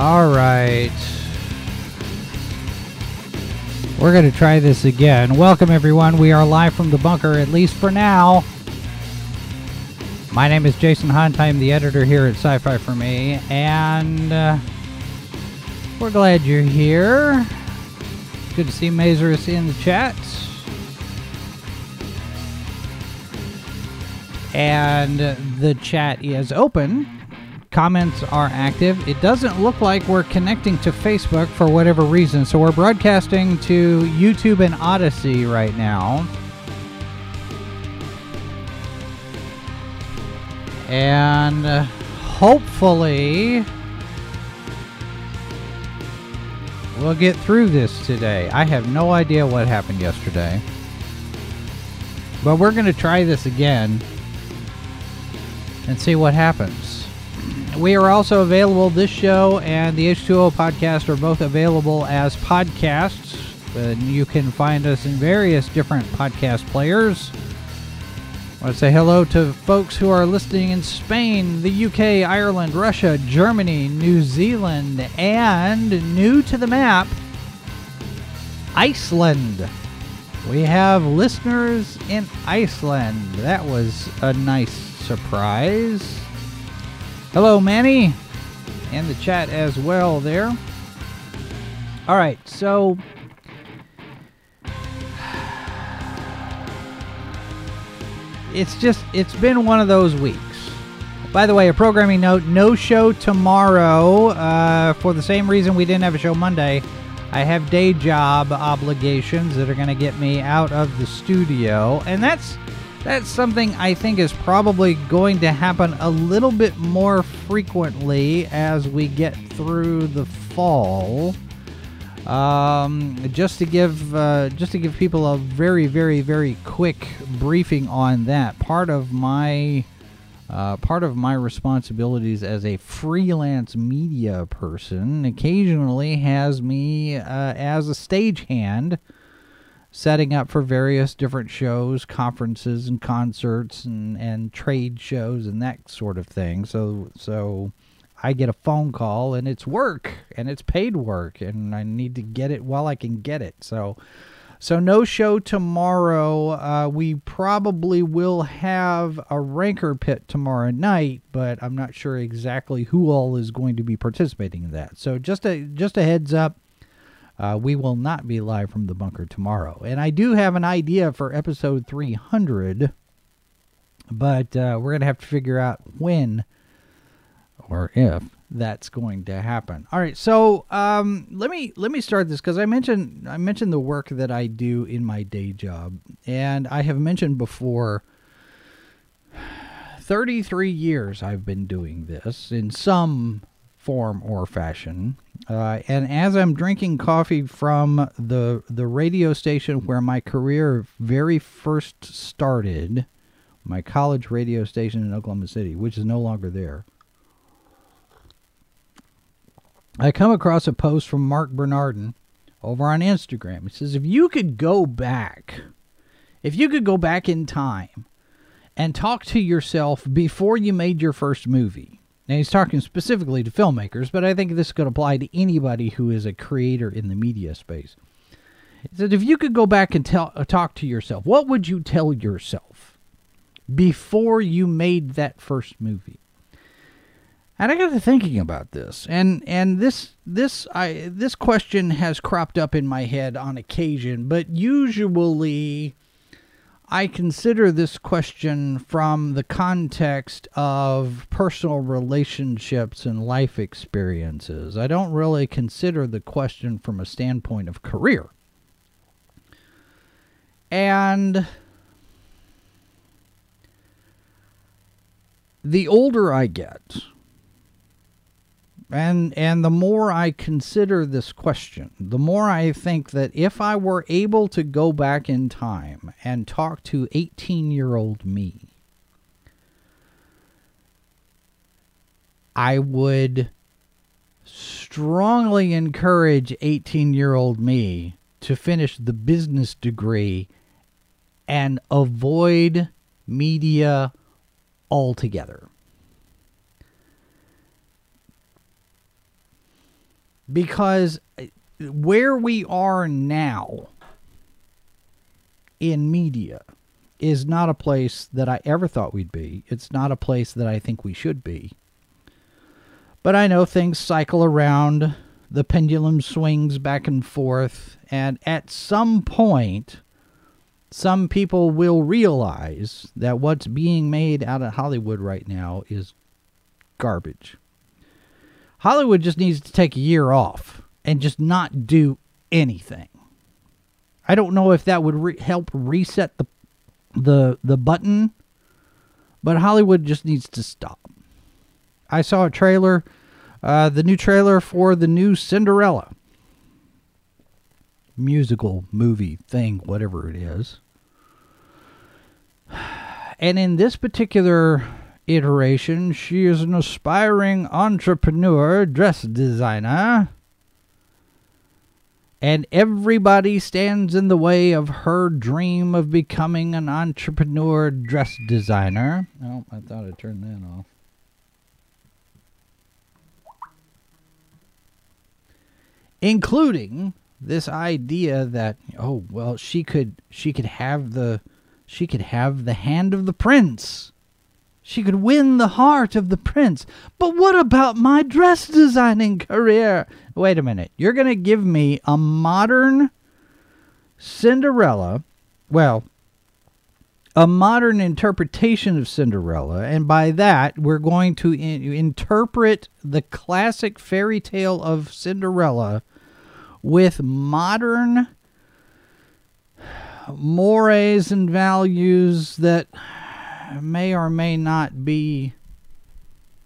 All right. We're going to try this again. Welcome, everyone. We are live from the bunker, at least for now. My name is Jason Hunt. I'm the editor here at Sci Fi for Me, and uh, we're glad you're here. Good to see Mazurus in the chat. And the chat is open comments are active. It doesn't look like we're connecting to Facebook for whatever reason, so we're broadcasting to YouTube and Odysee right now. And uh, hopefully we'll get through this today. I have no idea what happened yesterday. But we're going to try this again and see what happens. We are also available. This show and the H2O podcast are both available as podcasts. And you can find us in various different podcast players. I want to say hello to folks who are listening in Spain, the UK, Ireland, Russia, Germany, New Zealand, and new to the map, Iceland. We have listeners in Iceland. That was a nice surprise. Hello, Manny, and the chat as well there. All right, so it's just it's been one of those weeks. By the way, a programming note: no show tomorrow uh, for the same reason we didn't have a show Monday. I have day job obligations that are going to get me out of the studio, and that's that's something I think is probably going to happen a little bit more frequently as we get through the fall. Um, just to give uh, just to give people a very very very quick briefing on that part of my uh, part of my responsibilities as a freelance media person occasionally has me uh, as a stagehand setting up for various different shows, conferences and concerts and, and trade shows and that sort of thing. So so I get a phone call and it's work and it's paid work and I need to get it while I can get it. So so no show tomorrow. Uh, we probably will have a ranker pit tomorrow night, but I'm not sure exactly who all is going to be participating in that. So just a just a heads up. Uh, we will not be live from the bunker tomorrow. And I do have an idea for episode 300, but uh, we're going to have to figure out when or if that's going to happen. All right, so um, let me let me start this because I mentioned I mentioned the work that I do in my day job, and I have mentioned before. 33 years I've been doing this in some form or fashion. Uh, and as I'm drinking coffee from the the radio station where my career very first started, my college radio station in Oklahoma City, which is no longer there, I come across a post from Marc Bernardin over on Instagram. He says, "If you could go back, if you could go back in time and talk to yourself before you made your first movie." Now, he's talking specifically to filmmakers, but I think this could apply to anybody who is a creator in the media space. He said, if you could go back and tell, uh, talk to yourself, what would you tell yourself before you made that first movie? And I got to thinking about this, and and this this I this question has cropped up in my head on occasion, but usually I consider this question from the context of personal relationships and life experiences. I don't really consider the question from a standpoint of career. And the older I get, And and the more I consider this question, the more I think that if I were able to go back in time and talk to 18-year-old me, I would strongly encourage 18-year-old me to finish the business degree and avoid media altogether. Because eh, where we are now in media is not a place that I ever thought we'd be. It's not a place that I think we should be. But I know things cycle around, the pendulum swings back and forth, and at some point, some people will realize that what's being made out of Hollywood right now is garbage. Hollywood just needs to take a year off and just not do anything. I don't know if that would re- help reset the the the button, but Hollywood just needs to stop. I saw a trailer, uh, the new trailer for the new Cinderella musical movie thing, whatever it is. And in this particular iteration, she is an aspiring entrepreneur dress designer. And everybody stands in the way of her dream of becoming an entrepreneur dress designer. Oh, I thought I turned that off. Including this idea that oh well she could she could have the she could have the hand of the prince she could win the heart of the prince. But what about my dress designing career? Wait a minute. You're going to give me a modern Cinderella. Well, a modern interpretation of Cinderella, and by that we're going to in- interpret the classic fairy tale of Cinderella with modern mores and values that may or may not be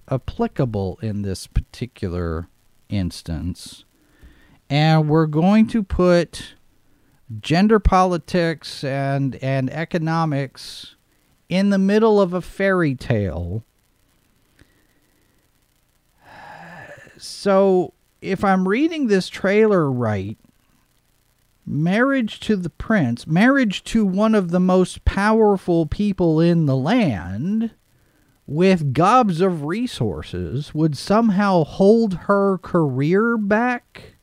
applicable in this particular instance. And we're going to put gender politics and, and economics in the middle of a fairy tale. So, if I'm reading this trailer right, marriage to the prince, marriage to one of the most powerful people in the land with gobs of resources would somehow hold her career back.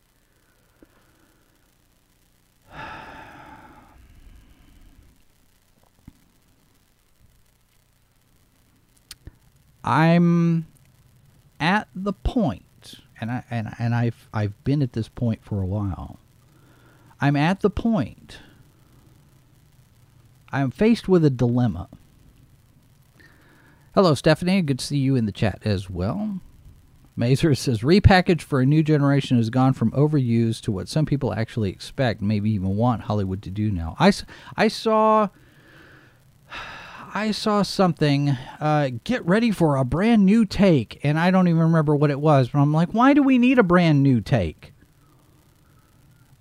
I'm at the point, and I and and I've I've been at this point for a while I'm at the point. I'm faced with a dilemma. Hello, Stephanie. Good to see you in the chat as well. Mazer says repackaged for a new generation has gone from overused to what some people actually expect, maybe even want Hollywood to do now. I, I saw I saw something. Uh, get ready for a brand new take, and I don't even remember what it was. But I'm like, why do we need a brand new take?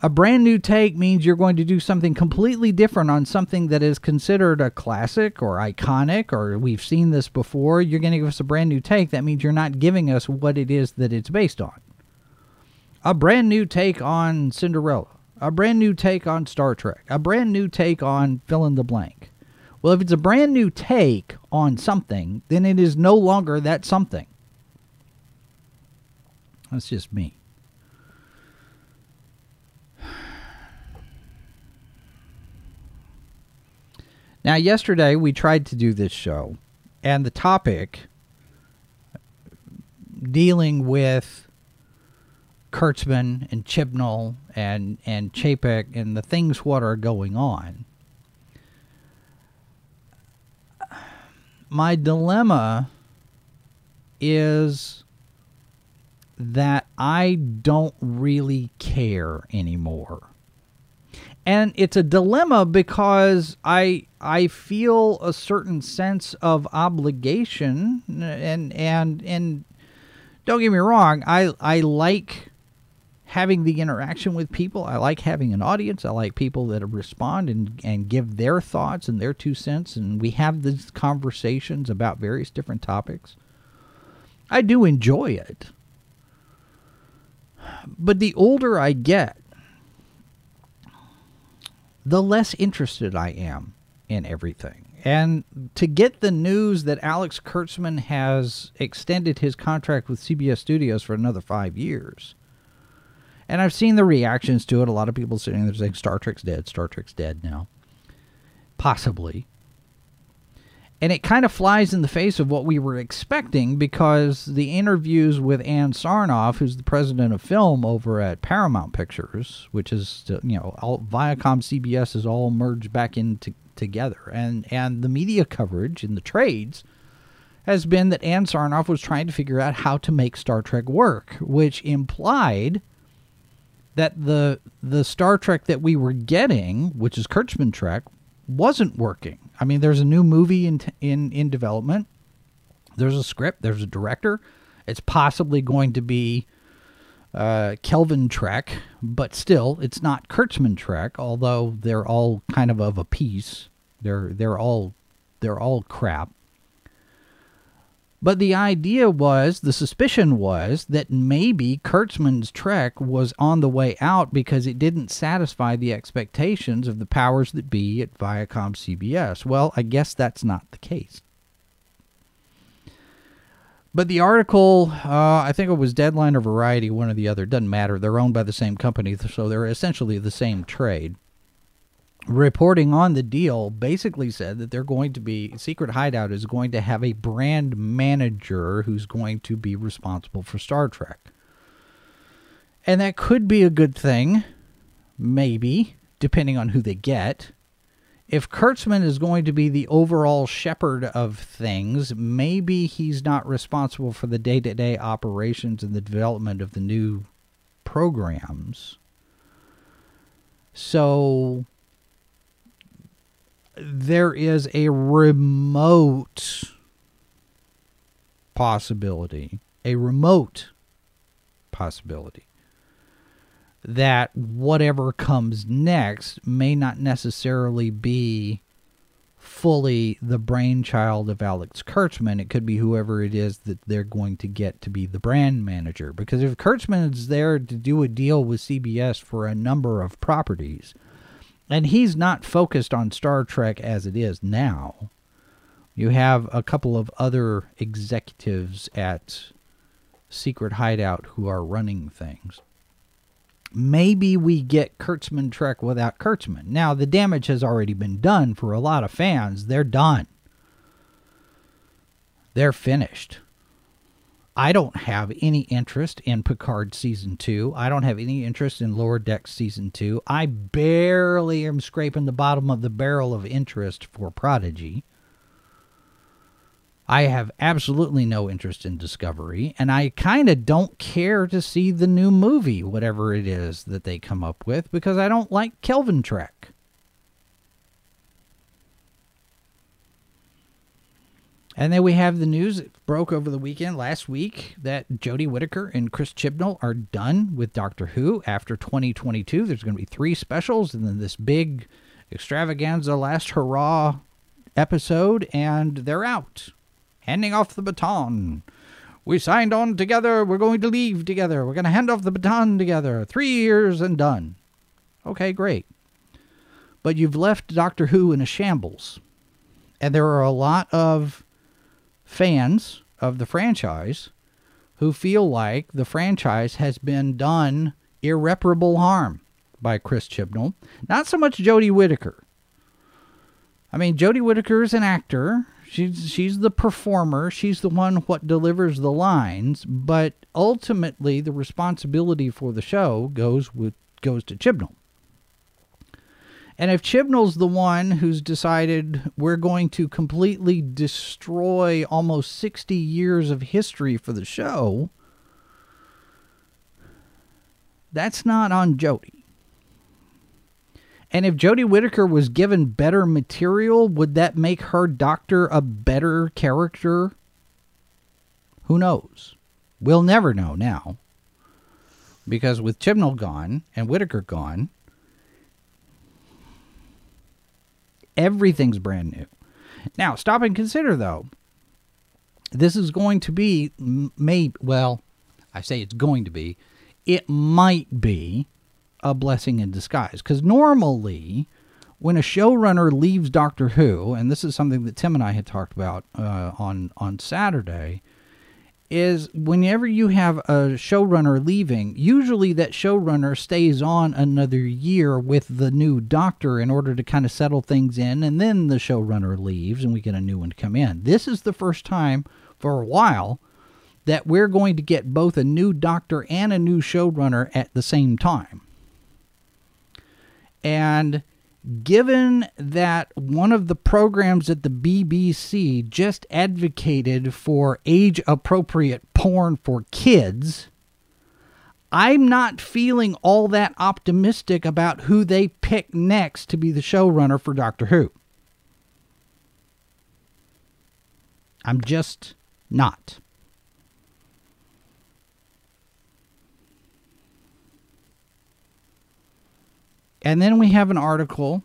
A brand new take means you're going to do something completely different on something that is considered a classic or iconic or we've seen this before. You're going to give us a brand new take. That means you're not giving us what it is that it's based on. A brand new take on Cinderella. A brand new take on Star Trek. A brand new take on fill in the blank. Well, if it's a brand new take on something, then it is no longer that something. That's just me. Now, yesterday we tried to do this show, and the topic dealing with Kurtzman and Chibnall and and Chapek and the things what are going on. My dilemma is that I don't really care anymore and it's a dilemma because I I feel a certain sense of obligation and and and don't get me wrong, I I like having the interaction with people. I like having an audience. I like people that respond and, and give their thoughts and their two cents. And we have these conversations about various different topics. I do enjoy it. But the older I get, the less interested I am in everything. And to get the news that Alex Kurtzman has extended his contract with CBS Studios for another five years and I've seen the reactions to it. A lot of people sitting there saying Star Trek's dead, Star Trek's dead now. Possibly. And it kind of flies in the face of what we were expecting because the interviews with Ann Sarnoff, who's the president of film over at Paramount Pictures, which is, you know, all, Viacom CBS is all merged back into together. And, and the media coverage in the trades has been that Ann Sarnoff was trying to figure out how to make Star Trek work, which implied that the the Star Trek that we were getting, which is Kurtzman Trek, wasn't working. I mean, there's a new movie in in in development. There's a script. There's a director. It's possibly going to be uh, Kelvin Trek, but still, it's not Kurtzman Trek. Although they're all kind of of a piece. They're they're all they're all crap. But the idea was, the suspicion was, that maybe Kurtzman's Trek was on the way out because it didn't satisfy the expectations of the powers that be at Viacom CBS. Well, I guess that's not the case. But the article, uh, I think it was Deadline or Variety, one or the other, doesn't matter. They're owned by the same company, so they're essentially the same trade reporting on the deal basically said that they're going to be Secret Hideout is going to have a brand manager who's going to be responsible for Star Trek. And that could be a good thing, maybe, depending on who they get. If Kurtzman is going to be the overall shepherd of things, maybe he's not responsible for the day to day operations and the development of the new programs. So there is a remote possibility, a remote possibility that whatever comes next may not necessarily be fully the brainchild of Alex Kurtzman. It could be whoever it is that they're going to get to be the brand manager. Because if Kurtzman is there to do a deal with CBS for a number of properties, and he's not focused on Star Trek as it is now. You have a couple of other executives at Secret Hideout who are running things. Maybe we get Kurtzman Trek without Kurtzman. Now, the damage has already been done for a lot of fans. They're done. They're finished. I don't have any interest in Picard season two. I don't have any interest in Lower Decks season two. I barely am scraping the bottom of the barrel of interest for Prodigy. I have absolutely no interest in Discovery, and I kind of don't care to see the new movie, whatever it is that they come up with, because I don't like Kelvin Trek. And then we have the news broke over the weekend last week that Jodie Whittaker and Chris Chibnall are done with Doctor Who after 2022. There's going to be three specials and then this big extravaganza last hurrah episode, and they're out, handing off the baton. We signed on together. We're going to leave together. We're going to hand off the baton together. Three years and done. Okay, great. But you've left Doctor Who in a shambles. And there are a lot of fans of the franchise who feel like the franchise has been done irreparable harm by Chris Chibnall. Not so much Jodie Whittaker. I mean, Jodie Whittaker is an actor. She's she's the performer. She's the one what delivers the lines. But ultimately, the responsibility for the show goes with goes to Chibnall. And if Chibnall's the one who's decided we're going to completely destroy almost 60 years of history for the show, that's not on Jodie. And if Jodie Whittaker was given better material, would that make her doctor a better character? Who knows? We'll never know now. Because with Chibnall gone and Whittaker gone, everything's brand new. Now, stop and consider though. This is going to be may well, I say it's going to be, it might be a blessing in disguise cuz normally when a showrunner leaves Doctor Who, and this is something that Tim and I had talked about uh, on on Saturday, is whenever you have a showrunner leaving, usually that showrunner stays on another year with the new doctor in order to kind of settle things in, and then the showrunner leaves and we get a new one to come in. This is the first time for a while that we're going to get both a new doctor and a new showrunner at the same time. And given that one of the programs at the BBC just advocated for age appropriate porn for kids, I'm not feeling all that optimistic about who they pick next to be the showrunner for Doctor Who. I'm just not. And then we have an article.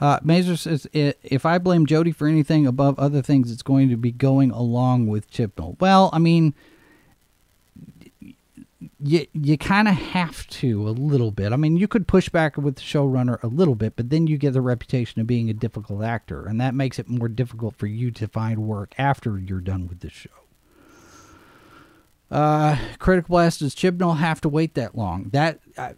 Uh, Mazer says, if I blame Jodie for anything above other things, it's going to be going along with Chibnall. Well, I mean, you you kind of have to a little bit. I mean, you could push back with the showrunner a little bit, but then you get the reputation of being a difficult actor, and that makes it more difficult for you to find work after you're done with the show. Uh, Critical Blast does Chibnall have to wait that long? That uh,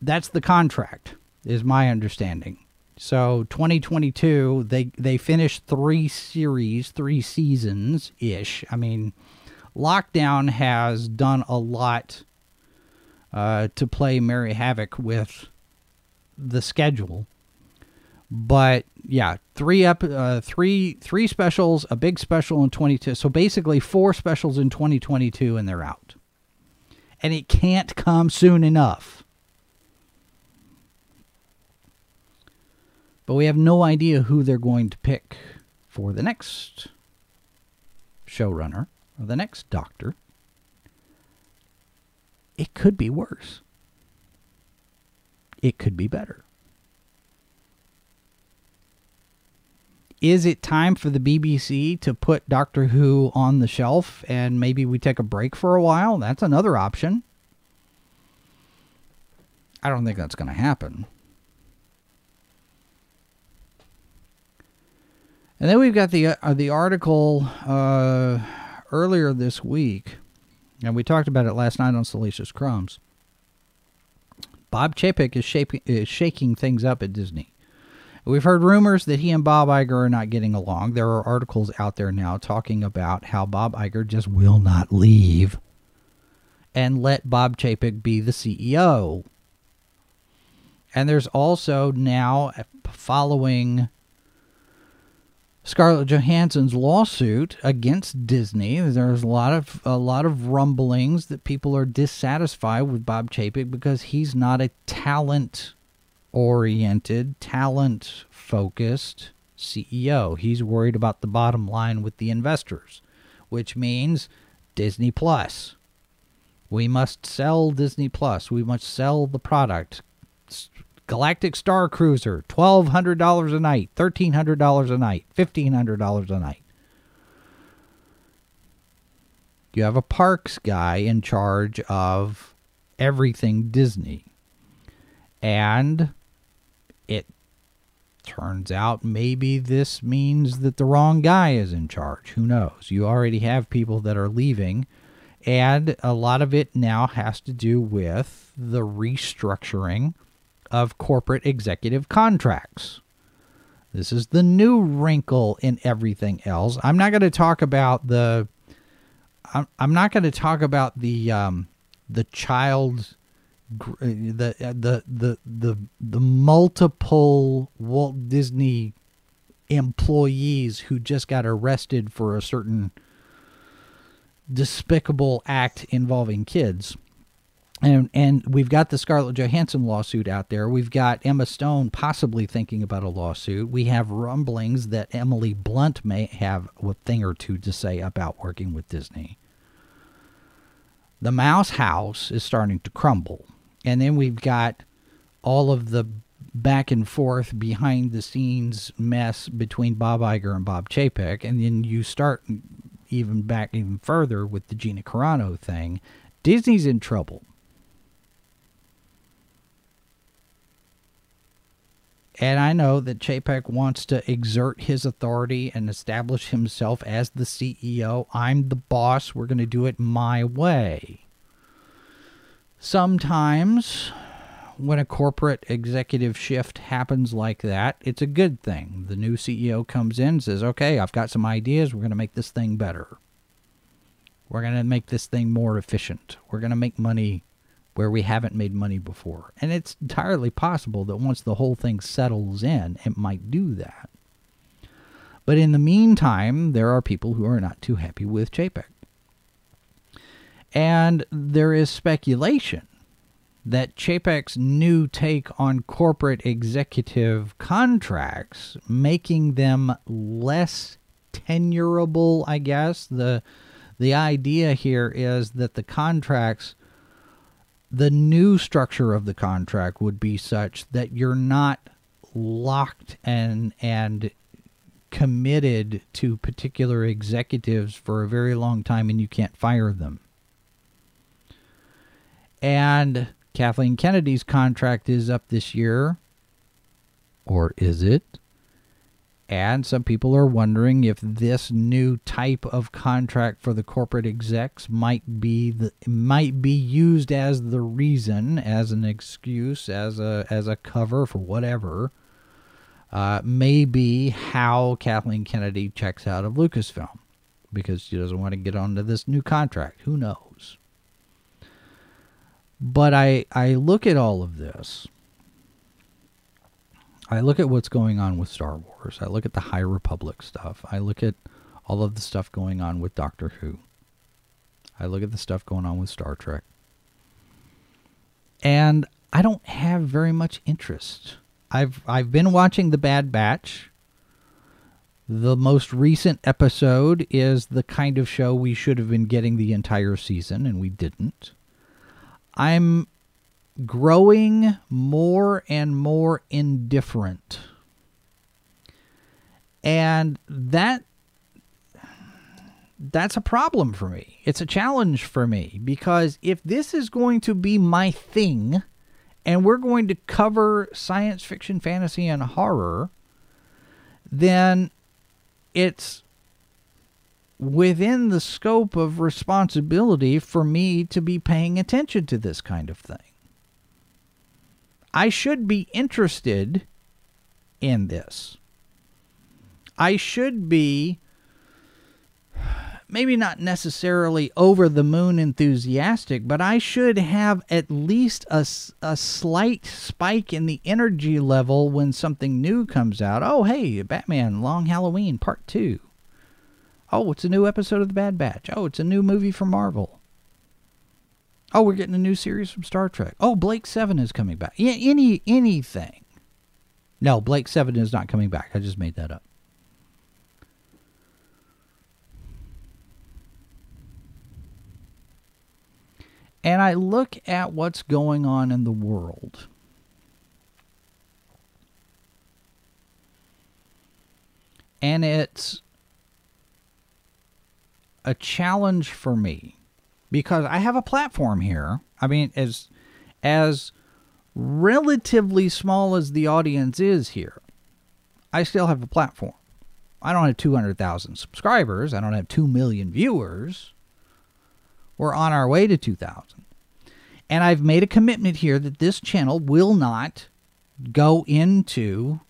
that's the contract, is my understanding. So 2022, they they finished three series, three seasons ish. I mean, Lockdown has done a lot uh, to play Merry Havoc with the schedule but yeah, three up, uh, three three specials, a big special in 22. So basically, four specials in 2022, and they're out. And it can't come soon enough. But we have no idea who they're going to pick for the next showrunner or the next doctor. It could be worse. It could be better. Is it time for the BBC to put Doctor Who on the shelf and maybe we take a break for a while? That's another option. I don't think that's going to happen. And then we've got the uh, the article uh, earlier this week, and we talked about it last night on Salacious Crumbs. Bob Chapek is, shaping, is shaking things up at Disney. We've heard rumors that he and Bob Iger are not getting along. There are articles out there now talking about how Bob Iger just will not leave and let Bob Chapek be the CEO. And there's also now, following Scarlett Johansson's lawsuit against Disney, there's a lot of a lot of rumblings that people are dissatisfied with Bob Chapek because he's not a talent oriented, talent focused CEO. He's worried about the bottom line with the investors, which means Disney Plus. We must sell Disney Plus. We must sell the product. Galactic Star Cruiser, $1,200 a night, $1,300 a night, $1,500 a night. You have a parks guy in charge of everything Disney. And it turns out maybe this means that the wrong guy is in charge. Who knows? You already have people that are leaving, and a lot of it now has to do with the restructuring of corporate executive contracts. This is the new wrinkle in everything else. I'm not going to talk about the. I'm, I'm not going to talk about the um, the child Uh, the uh, the the the the multiple Walt Disney employees who just got arrested for a certain despicable act involving kids. and and we've got the Scarlett Johansson lawsuit out there. We've got Emma Stone possibly thinking about a lawsuit. We have rumblings that Emily Blunt may have a thing or two to say about working with Disney. The Mouse House is starting to crumble, and then we've got all of the back and forth behind the scenes mess between Bob Iger and Bob Chapek, and then you start even back even further with the Gina Carano thing. Disney's in trouble And I know that Chapek wants to exert his authority and establish himself as the CEO. I'm the boss. We're going to do it my way. Sometimes, when a corporate executive shift happens like that, it's a good thing. The new CEO comes in and says, Okay, I've got some ideas. We're going to make this thing better. We're going to make this thing more efficient. We're going to make money where we haven't made money before. And it's entirely possible that once the whole thing settles in, it might do that. But in the meantime, there are people who are not too happy with Chapek. And there is speculation that Chapek's new take on corporate executive contracts, making them less tenurable, I guess. The the idea here is that the contracts the new structure of the contract would be such that you're not locked and and committed to particular executives for a very long time and you can't fire them. And Kathleen Kennedy's contract is up this year. Or is it? And some people are wondering if this new type of contract for the corporate execs might be the, might be used as the reason, as an excuse, as a as a cover for whatever. Uh, may be how Kathleen Kennedy checks out of Lucasfilm because she doesn't want to get onto this new contract. Who knows? But I I look at all of this I look at what's going on with Star Wars. I look at the High Republic stuff. I look at all of the stuff going on with Doctor Who. I look at the stuff going on with Star Trek. And I don't have very much interest. I've I've been watching The Bad Batch. The most recent episode is the kind of show we should have been getting the entire season and we didn't. I'm growing more and more indifferent. And that that's a problem for me. It's a challenge for me because if this is going to be my thing and we're going to cover science fiction, fantasy and horror, then it's within the scope of responsibility for me to be paying attention to this kind of thing. I should be interested in this. I should be maybe not necessarily over the moon enthusiastic, but I should have at least a, a slight spike in the energy level when something new comes out. Oh, hey, Batman Long Halloween Part 2. Oh, it's a new episode of The Bad Batch. Oh, it's a new movie from Marvel. Oh, we're getting a new series from Star Trek. Oh, Blake Seven is coming back. Yeah, any anything. No, Blake Seven is not coming back. I just made that up. And I look at what's going on in the world. And it's a challenge for me because I have a platform here. I mean, as as relatively small as the audience is here, I still have a platform. I don't have 200,000 subscribers. I don't have 2 million viewers. We're on our way to 2,000. And I've made a commitment here that this channel will not go into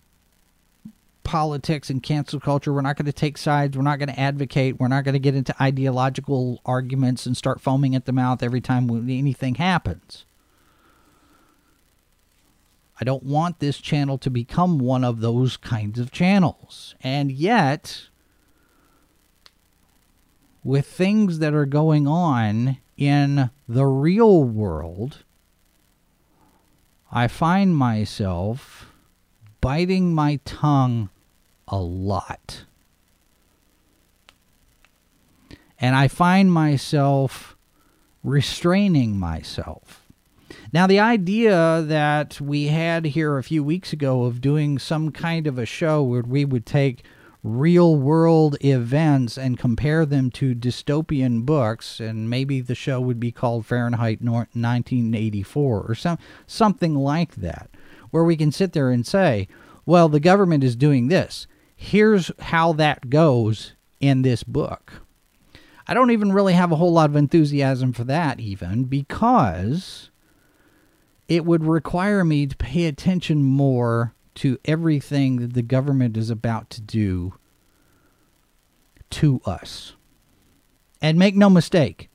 politics and cancel culture. We're not going to take sides. We're not going to advocate. We're not going to get into ideological arguments and start foaming at the mouth every time anything happens. I don't want this channel to become one of those kinds of channels. And yet, with things that are going on in the real world, I find myself biting my tongue a lot. And I find myself restraining myself. Now, the idea that we had here a few weeks ago of doing some kind of a show where we would take real world events and compare them to dystopian books, and maybe the show would be called Fahrenheit 1984 or some, something like that, where we can sit there and say, well, the government is doing this. Here's how that goes in this book. I don't even really have a whole lot of enthusiasm for that, even because it would require me to pay attention more to everything that the government is about to do to us. And make no mistake,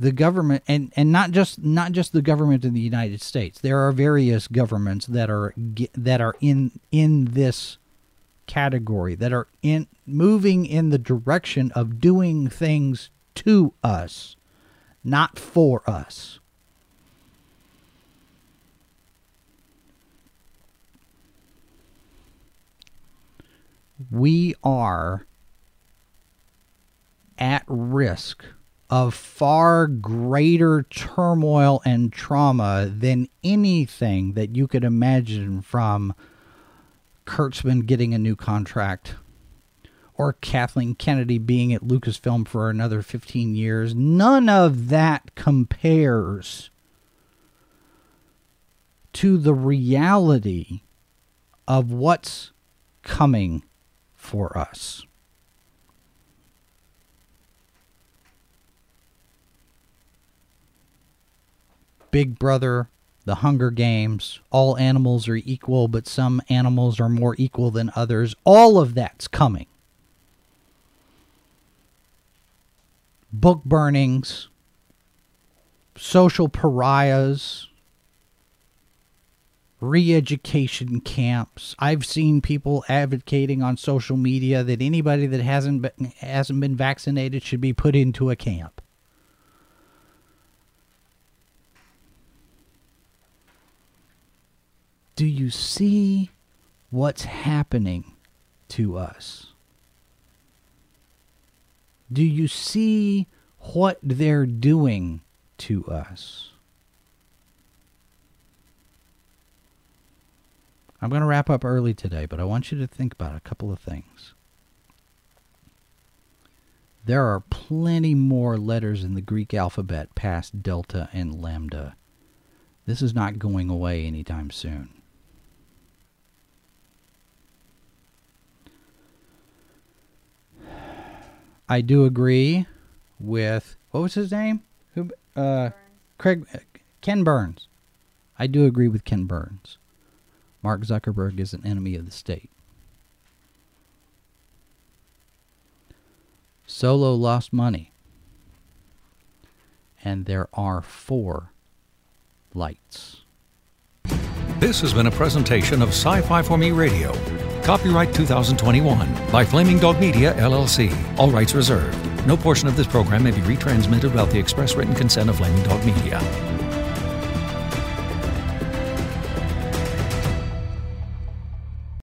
the government and, and not just not just the government in the United States. There are various governments that are that are in in this category that are in moving in the direction of doing things to us, not for us. we are at risk of far greater turmoil and trauma than anything that you could imagine from Kurtzman getting a new contract or Kathleen Kennedy being at Lucasfilm for another 15 years. None of that compares to the reality of what's coming for us. Big Brother, The Hunger Games, all animals are equal, but some animals are more equal than others. All of that's coming. Book burnings, social pariahs, re education camps. I've seen people advocating on social media that anybody that hasn't been, hasn't been vaccinated should be put into a camp. Do you see what's happening to us? Do you see what they're doing to us? I'm going to wrap up early today, but I want you to think about a couple of things. There are plenty more letters in the Greek alphabet past delta and lambda. This is not going away anytime soon. I do agree with what was his name? Who? Uh, Craig, Ken Burns. I do agree with Ken Burns. Mark Zuckerberg is an enemy of the state. Solo lost money. And there are four lights. This has been a presentation of Sci Fi for Me Radio. Copyright 2021 by Flaming Dog Media, LLC. All rights reserved. No portion of this program may be retransmitted without the express written consent of Flaming Dog Media.